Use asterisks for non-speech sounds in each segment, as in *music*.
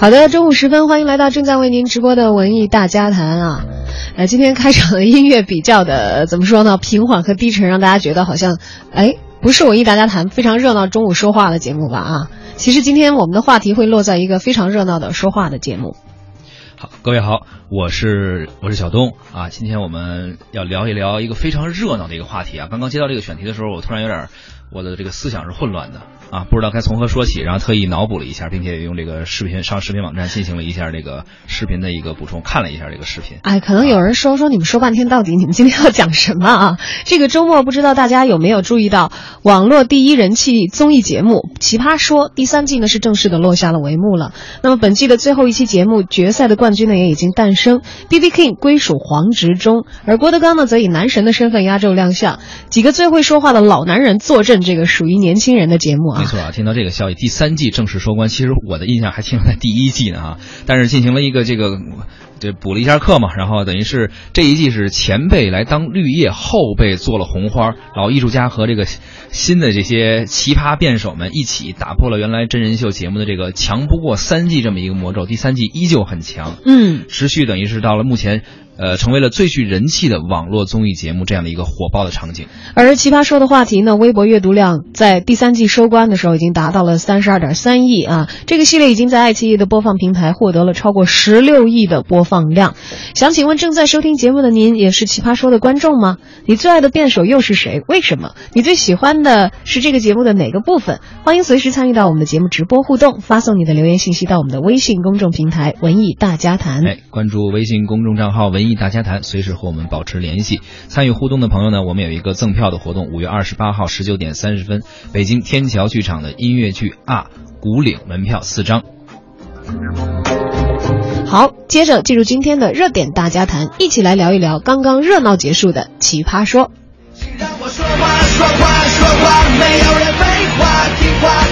好的，中午时分，欢迎来到正在为您直播的文艺大家谈啊。呃，今天开场的音乐比较的怎么说呢？平缓和低沉，让大家觉得好像，哎，不是文艺大家谈非常热闹中午说话的节目吧？啊，其实今天我们的话题会落在一个非常热闹的说话的节目。好，各位好，我是我是小东啊。今天我们要聊一聊一个非常热闹的一个话题啊。刚刚接到这个选题的时候，我突然有点，我的这个思想是混乱的。啊，不知道该从何说起，然后特意脑补了一下，并且用这个视频上视频网站进行了一下这个视频的一个补充，看了一下这个视频。哎，可能有人说说你们说半天，到底你们今天要讲什么啊？*laughs* 这个周末不知道大家有没有注意到，网络第一人气综艺节目《奇葩说》第三季呢是正式的落下了帷幕了。那么本季的最后一期节目决赛的冠军呢也已经诞生，B B King 归属黄执中，而郭德纲呢则以男神的身份压轴亮相，几个最会说话的老男人坐镇这个属于年轻人的节目啊。没错啊，听到这个消息，第三季正式收官。其实我的印象还停留在第一季呢啊，但是进行了一个这个，这补了一下课嘛，然后等于是这一季是前辈来当绿叶，后辈做了红花，老艺术家和这个新的这些奇葩辩手们一起打破了原来真人秀节目的这个强不过三季这么一个魔咒。第三季依旧很强，嗯，持续等于是到了目前。呃，成为了最具人气的网络综艺节目，这样的一个火爆的场景。而奇葩说的话题呢，微博阅读量在第三季收官的时候已经达到了三十二点三亿啊！这个系列已经在爱奇艺的播放平台获得了超过十六亿的播放放量。想请问正在收听节目的您，也是奇葩说的观众吗？你最爱的辩手又是谁？为什么？你最喜欢的是这个节目的哪个部分？欢迎随时参与到我们的节目直播互动，发送你的留言信息到我们的微信公众平台“文艺大家谈”。哎，关注微信公众账号“文艺”。大家谈，随时和我们保持联系。参与互动的朋友呢，我们有一个赠票的活动，五月二十八号十九点三十分，北京天桥剧场的音乐剧《啊古岭》门票四张。好，接着进入今天的热点大家谈，一起来聊一聊刚刚热闹结束的奇葩说。请让我说话说话说话，没有人废话，听话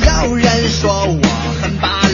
总有人说我很霸道，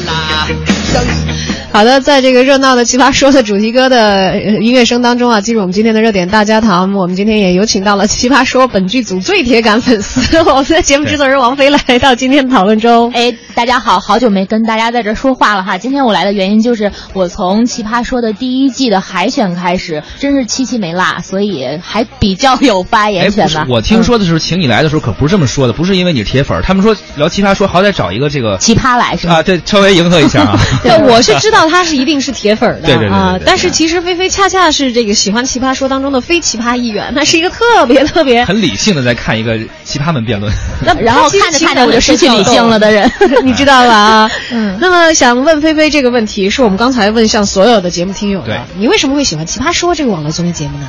*laughs* 好的，在这个热闹的奇葩说的主题歌的音乐声当中啊，进入我们今天的热点大家堂。我们今天也有请到了奇葩说本剧组最铁杆粉丝，我们的节目制作人王菲来到今天的讨论中。*laughs* 哎，大家好，好久没跟大家在这说话了哈。今天我来的原因就是我从奇葩说的第一季的海选开始，真是七期没落，所以还比较有发言权吧。我听说的时候，请你来的时候可不是这么说的，不是因为你是铁粉，他们说聊奇葩说好歹找一个这个 *laughs* 奇葩来是吧？啊，对，稍微迎合一下啊。对，我是知道。他是一定是铁粉的啊，但是其实菲菲恰恰是这个喜欢奇葩说当中的非奇葩一员，*laughs* 那是一个特别特别很理性的在看一个奇葩们辩论，*laughs* 那然后看着看着我就失去理性了的人，*laughs* 你知道吧？啊，嗯。那么想问菲菲这个问题，是我们刚才问向所有的节目听友的，你为什么会喜欢奇葩说这个网络综艺节目呢？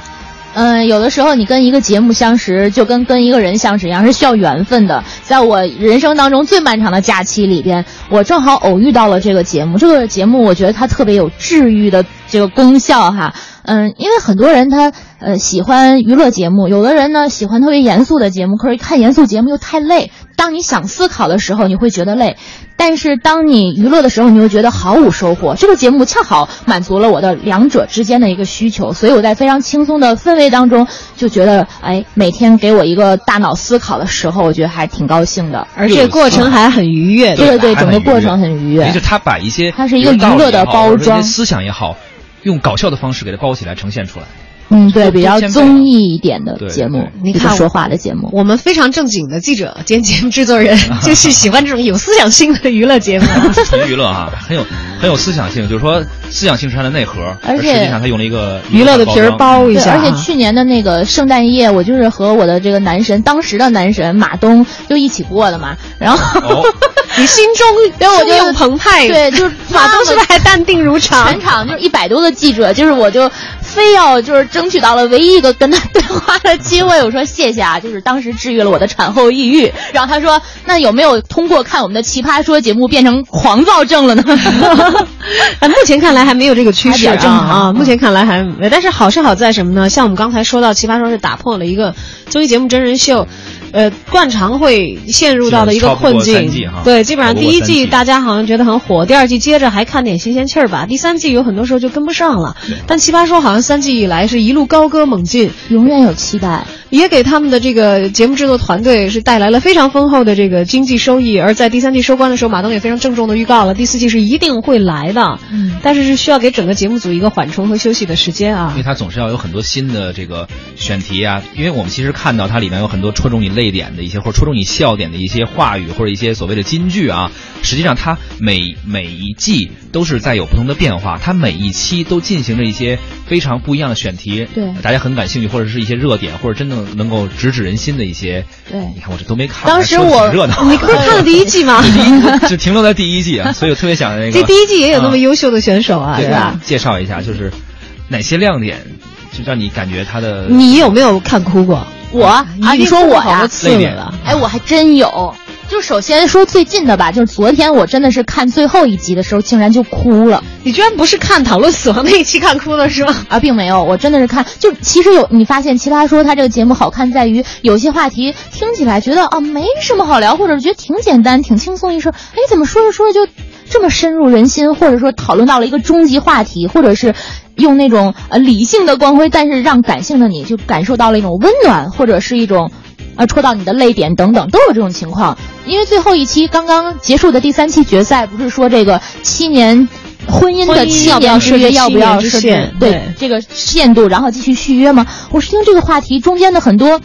嗯，有的时候你跟一个节目相识，就跟跟一个人相识一样，是需要缘分的。在我人生当中最漫长的假期里边，我正好偶遇到了这个节目。这个节目我觉得它特别有治愈的这个功效哈。嗯，因为很多人他呃喜欢娱乐节目，有的人呢喜欢特别严肃的节目，可是看严肃节目又太累。当你想思考的时候，你会觉得累；但是当你娱乐的时候，你又觉得毫无收获。这个节目恰好满足了我的两者之间的一个需求，所以我在非常轻松的氛围当中，就觉得哎，每天给我一个大脑思考的时候，我觉得还挺高兴的，而且过程还很愉悦。对对对，整个过程很愉悦。就他把一些它是一个娱乐的包装，思想也好。用搞笑的方式给它包起来，呈现出来。嗯，对，比较综艺一点的节目，你看说话的节目。我们非常正经的记者兼节目制作人，*laughs* 就是喜欢这种有思想性的娱乐节目。*laughs* 纯娱乐哈，很有很有思想性，就是说思想性是它的内核，而且实际上它用了一个娱乐的皮儿包一下。而且去年的那个圣诞夜，我就是和我的这个男神，当时的男神马东就一起过的嘛。然后 *laughs* 你心中对我就澎湃，对，就是马东是不是还淡定如常？全场就一百多个记者，就是我就。非要就是争取到了唯一一个跟他对话的机会。我说谢谢啊，就是当时治愈了我的产后抑郁。然后他说，那有没有通过看我们的《奇葩说》节目变成狂躁症了呢？*laughs* 目前看来还没有这个趋势啊，目前看来还，但是好是好在什么呢？像我们刚才说到，《奇葩说》是打破了一个综艺节目真人秀。呃，惯常会陷入到的一个困境，对，基本上第一季大家好像觉得很火，第二季接着还看点新鲜气儿吧，第三季有很多时候就跟不上了。但奇葩说好像三季以来是一路高歌猛进，永远有期待，也给他们的这个节目制作团队是带来了非常丰厚的这个经济收益。而在第三季收官的时候，马东也非常郑重的预告了第四季是一定会来的，嗯，但是是需要给整个节目组一个缓冲和休息的时间啊，因为它总是要有很多新的这个选题啊，因为我们其实看到它里面有很多戳中你泪点的一些或者。戳中你笑点的一些话语或者一些所谓的金句啊，实际上它每每一季都是在有不同的变化，它每一期都进行着一些非常不一样的选题，对，大家很感兴趣或者是一些热点或者真正能够直指人心的一些，对，你看我这都没看，当时我热闹，你不是看了第一季吗？*laughs* 就停留在第一季啊，*laughs* 所以我特别想那个，这第一季也有那么优秀的选手啊，对吧？介绍一下，就是哪些亮点就让你感觉他的，你有没有看哭过？我啊，你说我呀，泪点了。哎，我还真有。就首先说最近的吧，就是昨天我真的是看最后一集的时候，竟然就哭了。你居然不是看讨论死亡那一期看哭了是吗？啊，并没有，我真的是看。就其实有你发现，奇葩说它这个节目好看在于，有些话题听起来觉得啊没什么好聊，或者觉得挺简单、挺轻松一说，哎，怎么说着说着就这么深入人心，或者说讨论到了一个终极话题，或者是。用那种呃理性的光辉，但是让感性的你就感受到了一种温暖，或者是一种，呃戳到你的泪点等等，都有这种情况。因为最后一期刚刚结束的第三期决赛，不是说这个七年婚姻的七年之约要不要设对这个限度，然后继续续约吗？我是听这个话题中间的很多，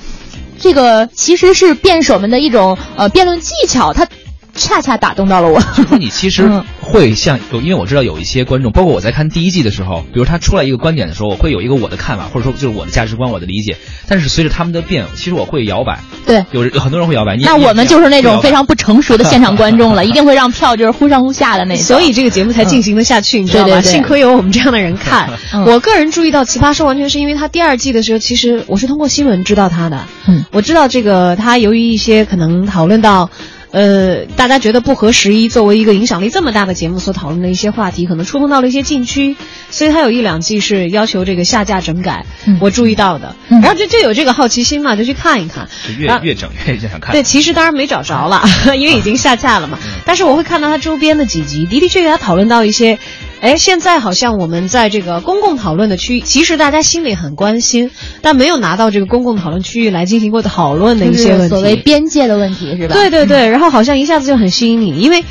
这个其实是辩手们的一种呃辩论技巧，它。恰恰打动到了我。就说你其实会像有，因为我知道有一些观众，包括我在看第一季的时候，比如他出来一个观点的时候，我会有一个我的看法，或者说就是我的价值观、我的理解。但是随着他们的变，其实我会摇摆。对，有有很多人会摇摆。那我们就是那种非常不成熟的 *laughs* 现场观众了，一定会让票就是忽上忽下的那种。所以这个节目才进行得下去，你知道吗？幸亏有我们这样的人看。我个人注意到《奇葩说》，完全是因为他第二季的时候，其实我是通过新闻知道他的。嗯，我知道这个他由于一些可能讨论到。呃，大家觉得不合时宜，作为一个影响力这么大的节目所讨论的一些话题，可能触碰到了一些禁区，所以他有一两季是要求这个下架整改，我注意到的。然后就就有这个好奇心嘛，就去看一看。越越整越想看。对，其实当然没找着了，*laughs* 因为已经下架了嘛。但是我会看到他周边的几集，的的确确他讨论到一些。哎，现在好像我们在这个公共讨论的区域，其实大家心里很关心，但没有拿到这个公共讨论区域来进行过讨论的一些问题，所谓边界的问题是吧？对对对，然后好像一下子就很吸引你，因为。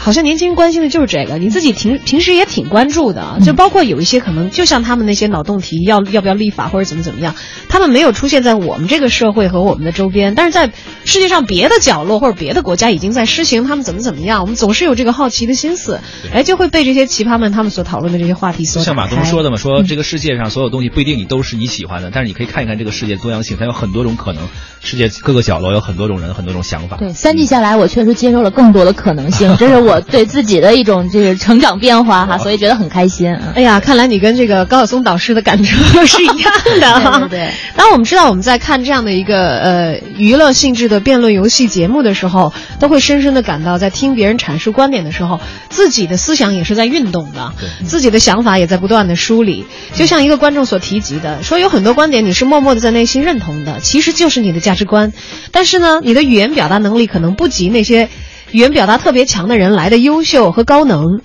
好像年轻人关心的就是这个，你自己平平时也挺关注的，就包括有一些可能，就像他们那些脑洞题，要要不要立法或者怎么怎么样，他们没有出现在我们这个社会和我们的周边，但是在世界上别的角落或者别的国家已经在施行，他们怎么怎么样，我们总是有这个好奇的心思，哎，就会被这些奇葩们他们所讨论的这些话题所像马东说的嘛，说这个世界上所有东西不一定你都是你喜欢的，但是你可以看一看这个世界多样性，它有很多种可能，世界各个角落有很多种人，很多种想法。对，三季下来，我确实接受了更多的可能性，*laughs* 这是我对自己的。一种就是成长变化哈，所以觉得很开心。哎呀，看来你跟这个高晓松导师的感受是一样的。*laughs* 对对。当我们知道我们在看这样的一个呃娱乐性质的辩论游戏节目的时候，都会深深的感到，在听别人阐述观点的时候，自己的思想也是在运动的，自己的想法也在不断的梳理。就像一个观众所提及的，说有很多观点你是默默的在内心认同的，其实就是你的价值观，但是呢，你的语言表达能力可能不及那些。语言表达特别强的人来的优秀和高能，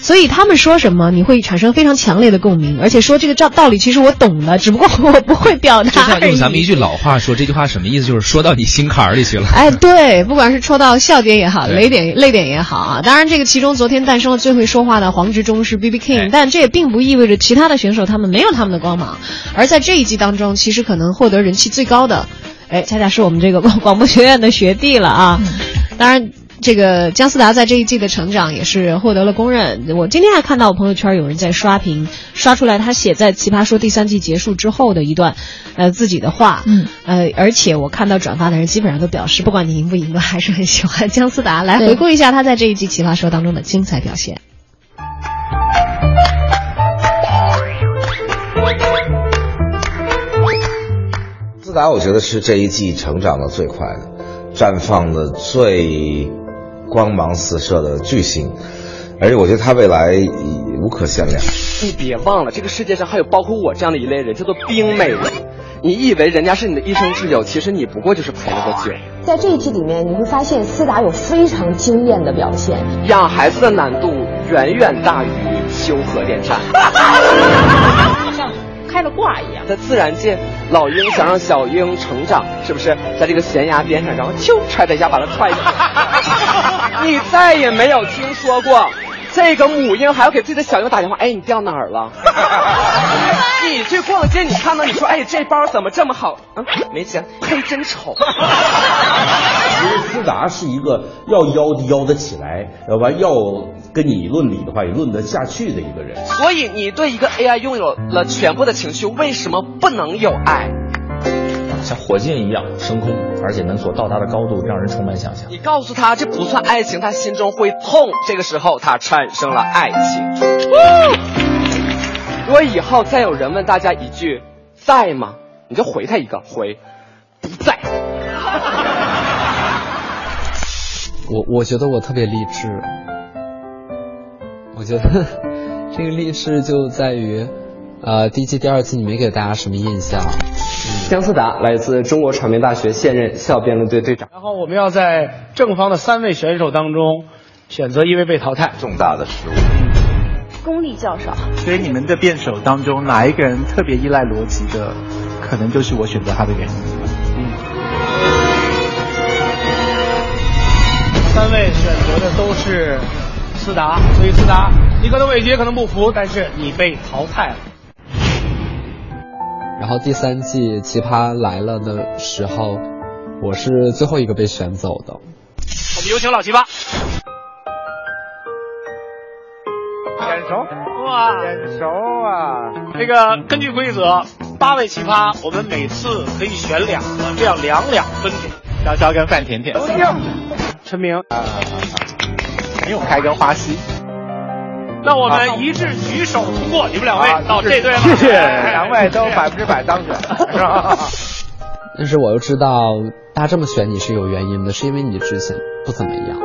所以他们说什么你会产生非常强烈的共鸣，而且说这个道道理其实我懂的，只不过我不会表达。*laughs* 就像用咱们一句老话说，这句话什么意思？就是说到你心坎儿里去了。哎，*laughs* 对，不管是戳到笑点也好，雷点泪点也好啊。当然，这个其中昨天诞生了最会说话的黄执中是 B B King，但这也并不意味着其他的选手他们没有他们的光芒。而在这一季当中，其实可能获得人气最高的，哎，恰恰是我们这个广广播学院的学弟了啊。当然。这个姜思达在这一季的成长也是获得了公认。我今天还看到我朋友圈有人在刷屏，刷出来他写在《奇葩说》第三季结束之后的一段，呃，自己的话。嗯。呃，而且我看到转发的人基本上都表示，不管你赢不赢，吧还是很喜欢姜思达。来回顾一下他在这一季《奇葩说》当中的精彩表现。思达，我觉得是这一季成长的最快的，绽放的最光芒四射的巨星，而且我觉得他未来无可限量。你别忘了，这个世界上还有包括我这样的一类人，叫做冰美人。你以为人家是你的一生挚友，其实你不过就是陪了个酒。在这一季里面，你会发现思达有非常惊艳的表现。养孩子的难度远远大于修核电站。*laughs* 像开了挂一样。在自然界，老鹰想让小鹰成长，是不是在这个悬崖边上，然后咻踹它一下，把它踹下来？*laughs* *laughs* 你再也没有听说过。这个母婴还要给自己的小婴打电话，哎，你掉哪儿了？*laughs* 你去逛街，你看到你说，哎，这包怎么这么好？嗯，没钱，嘿，真丑。其实思达是一个要邀的邀得起来，要吧？要跟你论理的话也论得下去的一个人。所以你对一个 AI 拥有了全部的情绪，为什么不能有爱？像火箭一样升空，而且能所到达的高度让人充满想象。你告诉他这不算爱情，他心中会痛。这个时候他产生了爱情。如果以后再有人问大家一句“在吗”，你就回他一个回，不在。我我觉得我特别励志。我觉得这个励志就在于，呃，第一季、第二季你没给大家什么印象。姜思达来自中国传媒大学，现任校辩论队队长。然后我们要在正方的三位选手当中选择一位被淘汰，重大的失误，功力较少。所以你们的辩手当中哪一个人特别依赖逻辑的，可能就是我选择他的原因。嗯，三位选择的都是思达，所以思达，你可能伟杰可能不服，但是你被淘汰了。然后第三季《奇葩来了》的时候，我是最后一个被选走的。我们有请老奇葩。眼熟哇，眼熟啊！这个根据规则，八位奇葩，我们每次可以选两个，这样两两分给。潇潇跟范甜甜，陈明，没有开跟花溪。那我们一致举手通过，你们两位到这队了，谢谢，两位都百分之百当选，*laughs* 是吧？但是我又知道，大家这么选你是有原因的，是因为你之前不怎么样。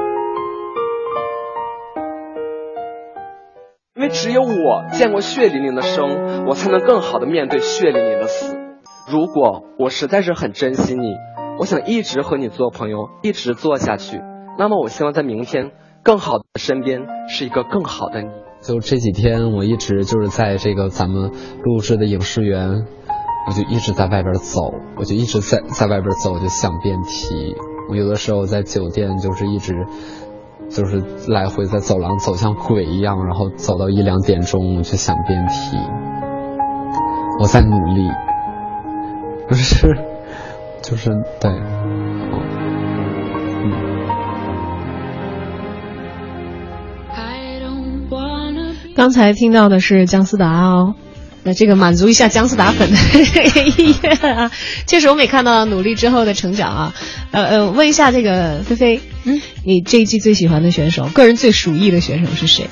因为只有我见过血淋淋的生，我才能更好的面对血淋淋的死。如果我实在是很珍惜你，我想一直和你做朋友，一直做下去，那么我希望在明天。更好的身边是一个更好的你。就这几天，我一直就是在这个咱们录制的影视园，我就一直在外边走，我就一直在在外边走，我就想辩题。我有的时候在酒店，就是一直就是来回在走廊走像鬼一样，然后走到一两点钟我就想辩题。我在努力，*laughs* 不是，就是对。刚才听到的是姜思达哦，那这个满足一下姜思达粉的 *laughs* 意愿啊。确实，我们也看到努力之后的成长啊。呃呃，问一下这个菲菲，嗯，你这一季最喜欢的选手，个人最属意的选手是谁？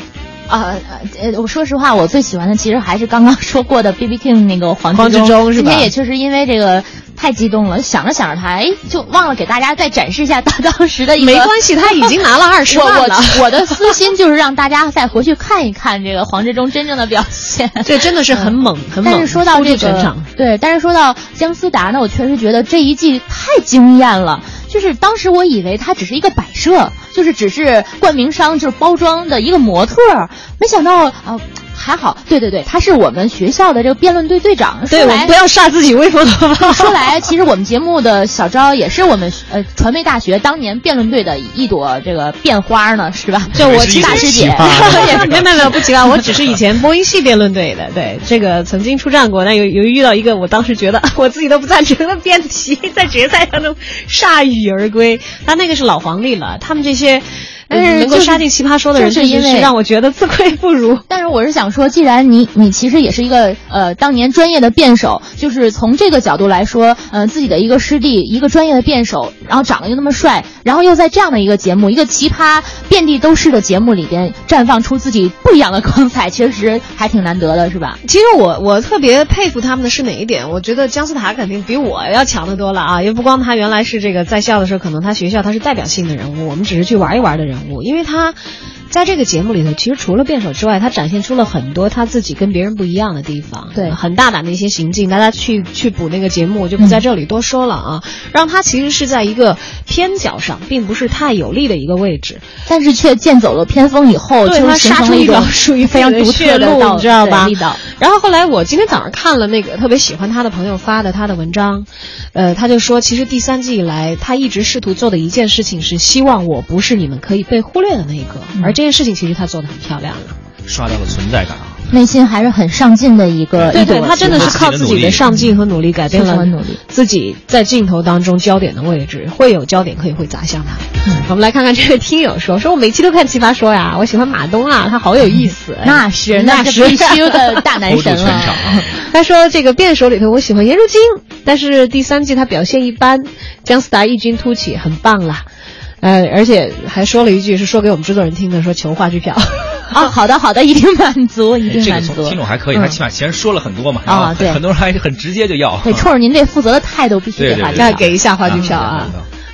啊呃，我说实话，我最喜欢的其实还是刚刚说过的 B B King 那个黄志忠，今天也确实因为这个。太激动了，想着想着他，哎，就忘了给大家再展示一下他当时的一个。没关系，*laughs* 他已经拿了二十万了。我我的私心就是让大家再回去看一看这个黄志忠真正的表现。*laughs* 这真的是很猛，很猛。但是说到这个，对，但是说到姜思达呢，我确实觉得这一季太惊艳了。就是当时我以为他只是一个摆设，就是只是冠名商，就是包装的一个模特，没想到啊。还好，对对对，他是我们学校的这个辩论队队长。对，我们不要煞自己威风头。*laughs* 说来，其实我们节目的小昭也是我们呃传媒大学当年辩论队的一朵这个辩花呢，是吧？就我大师姐。*laughs* 没有没有不奇怪，我只是以前播音系辩论队的，对这个曾经出战过。但有有遇到一个，我当时觉得我自己都不赞成的辩题，在决赛当中铩羽而归。但那个是老黄历了，他们这些。但是能够杀进奇葩说的人，就是因为让我觉得自愧不如。但是我是想说，既然你你其实也是一个呃当年专业的辩手，就是从这个角度来说，呃自己的一个师弟，一个专业的辩手，然后长得又那么帅，然后又在这样的一个节目，一个奇葩遍地都是的节目里边绽放出自己不一样的光彩，确实还挺难得的，是吧？其实我我特别佩服他们的是哪一点？我觉得姜思达肯定比我要强得多了啊！因为不光他原来是这个在校的时候，可能他学校他是代表性的人物，我们只是去玩一玩的人物，因为他。在这个节目里头，其实除了辩手之外，他展现出了很多他自己跟别人不一样的地方，对，很大胆的一些行径。大家去去补那个节目，我就不在这里多说了啊。让他其实是在一个偏角上，并不是太有利的一个位置，但是却剑走了偏锋以后，对他杀出一条属于非常独特的路，你知道吧？力道。然后后来我今天早上看了那个特别喜欢他的朋友发的他的文章，呃，他就说，其实第三季以来，他一直试图做的一件事情是希望我不是你们可以被忽略的那一个，而这件事情其实他做的。很漂亮了，刷到了存在感啊！内心还是很上进的一个，对对，他真的是靠自己的上进和努力改变了自己在镜头当中焦点的位置，会有焦点可以会砸向他。嗯，我们来看看这位听友说，说我每期都看奇葩说呀，我喜欢马东啊，他好有意思。那是那是必须的大男神了。他说这个辩手里头，我喜欢颜如晶，但是第三季他表现一般，姜思达异军突起，很棒啦。呃，而且还说了一句，是说给我们制作人听的，说求话剧票。啊，*laughs* 好的好的，一定满足，一定满足。这个听众还可以，他起码前说了很多嘛。啊，对，很多人还很直接就要。对，冲着您这负责的态度，必须给话剧票，给一下话剧票啊。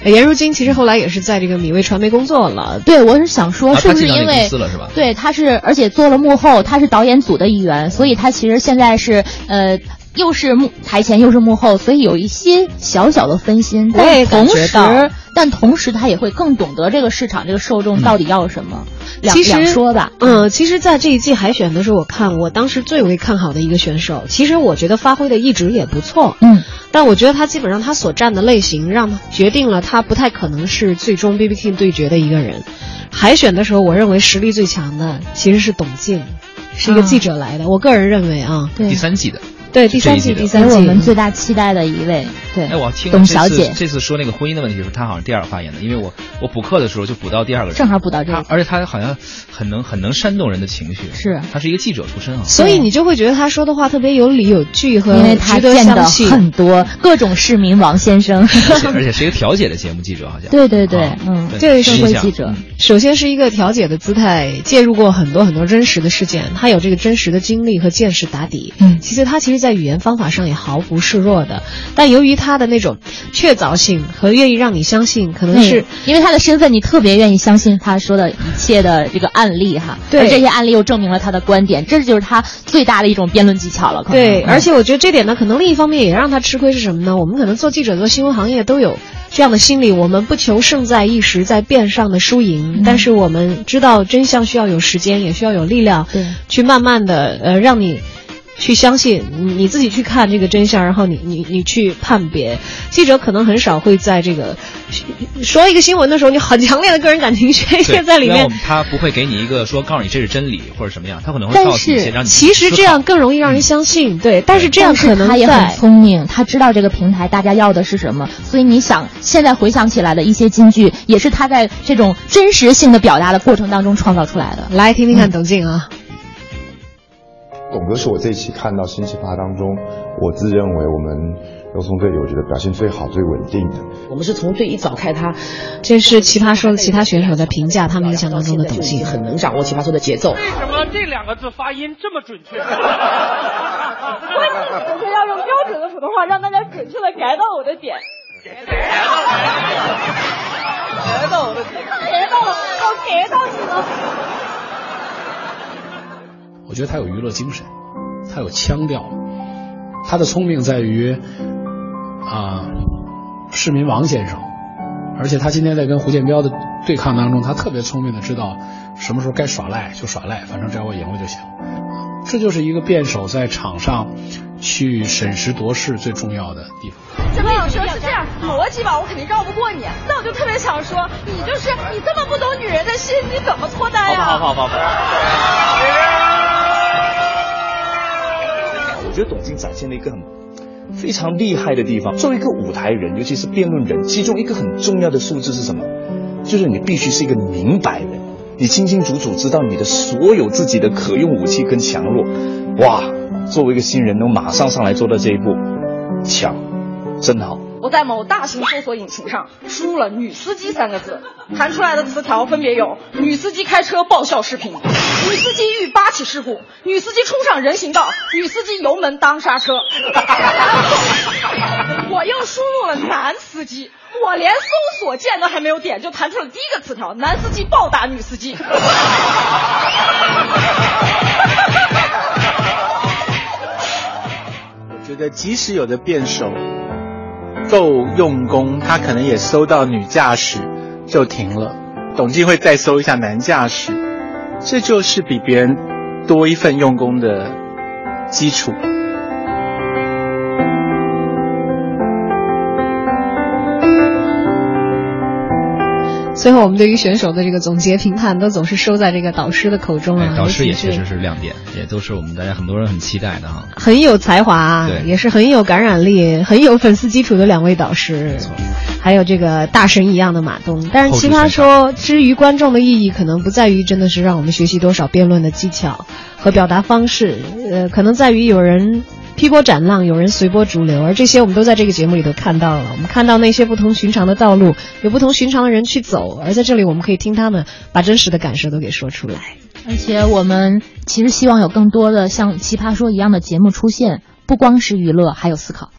颜如晶其实后来也是在这个米味传媒工作了。对，我是想说，是不是因为对他是，而且做了幕后，他是导演组的一员，所以他其实现在是呃。又是幕台前又是幕后，所以有一些小小的分心。但同时，但同时他也会更懂得这个市场、这个受众到底要什么。其实说吧，嗯，其实，在这一季海选的时候，我看我当时最为看好的一个选手，其实我觉得发挥的一直也不错。嗯，但我觉得他基本上他所占的类型，让决定了他不太可能是最终 B B King 对决的一个人。海选的时候，我认为实力最强的其实是董静，是一个记者来的。我个人认为啊，对第三季的。对第三季，第三季。我们最大期待的一位，对，哎，我听董小姐。这次说那个婚姻的问题的时候，她好像第二个发言的，因为我我补课的时候就补到第二个，正好补到这个，而且她好像很能很能煽动人的情绪，是，她是一个记者出身啊，所以你就会觉得她说的话特别有理有据和因为她见的很多各种市民王先生，*laughs* 而且是一个调解的节目记者，好像，对对对，嗯，这位社会记者，首先是一个调解的姿态，介入过很多很多真实的事件，他有这个真实的经历和见识打底，嗯，其实他其实在语言方法上。也毫不示弱的，但由于他的那种确凿性和愿意让你相信，可能是因为他的身份，你特别愿意相信他说的一切的这个案例哈。对，这些案例又证明了他的观点，这就是他最大的一种辩论技巧了。对，而且我觉得这点呢，可能另一方面也让他吃亏是什么呢？我们可能做记者、做新闻行业都有这样的心理，我们不求胜在一时，在辩上的输赢，但是我们知道真相需要有时间，也需要有力量，对，去慢慢的呃让你。去相信你，你自己去看这个真相，然后你你你去判别。记者可能很少会在这个说一个新闻的时候，你很强烈的个人感情宣泄在里面。他不会给你一个说告诉你这是真理或者什么样，他可能会告诉你一些让你。其实这样更容易让人相信，对。但是这样可能他也很聪明，他知道这个平台大家要的是什么，所以你想现在回想起来的一些金句，也是他在这种真实性的表达的过程当中创造出来的。来听听看董静啊。董哥是我这一期看到新奇葩当中，我自认为我们肉松这里，我觉得表现最好、最稳定的。我们是从最一早开他，这是奇葩说的其他选手在评价他们印象当中的董卿，很能掌握奇葩说的节奏。为什么这两个字发音这么准确？关键时刻要用标准的普通话，让大家准确的 get 到我的点。get 到我的点，get 到了，我 get 到你了。我觉得他有娱乐精神，他有腔调，他的聪明在于啊，市民王先生，而且他今天在跟胡建彪的对抗当中，他特别聪明的知道什么时候该耍赖就耍赖，反正只要我赢了就行。这就是一个辩手在场上去审时度势最重要的地方。怎么有时候是这样，逻辑吧，我肯定绕不过你。那我就特别想说，你就是你这么不懂女人的心，你怎么脱单呀？好好好好好。觉得董卿展现了一个很非常厉害的地方。作为一个舞台人，尤其是辩论人，其中一个很重要的素质是什么？就是你必须是一个明白人，你清清楚楚知道你的所有自己的可用武器跟强弱。哇，作为一个新人，能马上上来做到这一步，强，真好。我在某大型搜索引擎上输入了“女司机”三个字，弹出来的词条分别有：女司机开车爆笑视频，女司机遇八起事故，女司机冲上人行道，女司机油门当刹车。*laughs* 我又输入了“男司机”，我连搜索键都还没有点，就弹出了第一个词条：男司机暴打女司机。*laughs* 我觉得即使有的辩手。够用功，他可能也搜到女驾驶就停了。董卿会再搜一下男驾驶，这就是比别人多一份用功的基础。最后，我们对于选手的这个总结评判，都总是收在这个导师的口中啊。导师也确实是亮点，也都是我们大家很多人很期待的哈。很有才华，对，也是很有感染力、很有粉丝基础的两位导师。还有这个大神一样的马东。但是奇葩说之于观众的意义，可能不在于真的是让我们学习多少辩论的技巧和表达方式，呃，可能在于有人。劈波斩浪，有人随波逐流，而这些我们都在这个节目里头看到了。我们看到那些不同寻常的道路，有不同寻常的人去走，而在这里我们可以听他们把真实的感受都给说出来。而且我们其实希望有更多的像《奇葩说》一样的节目出现，不光是娱乐，还有思考。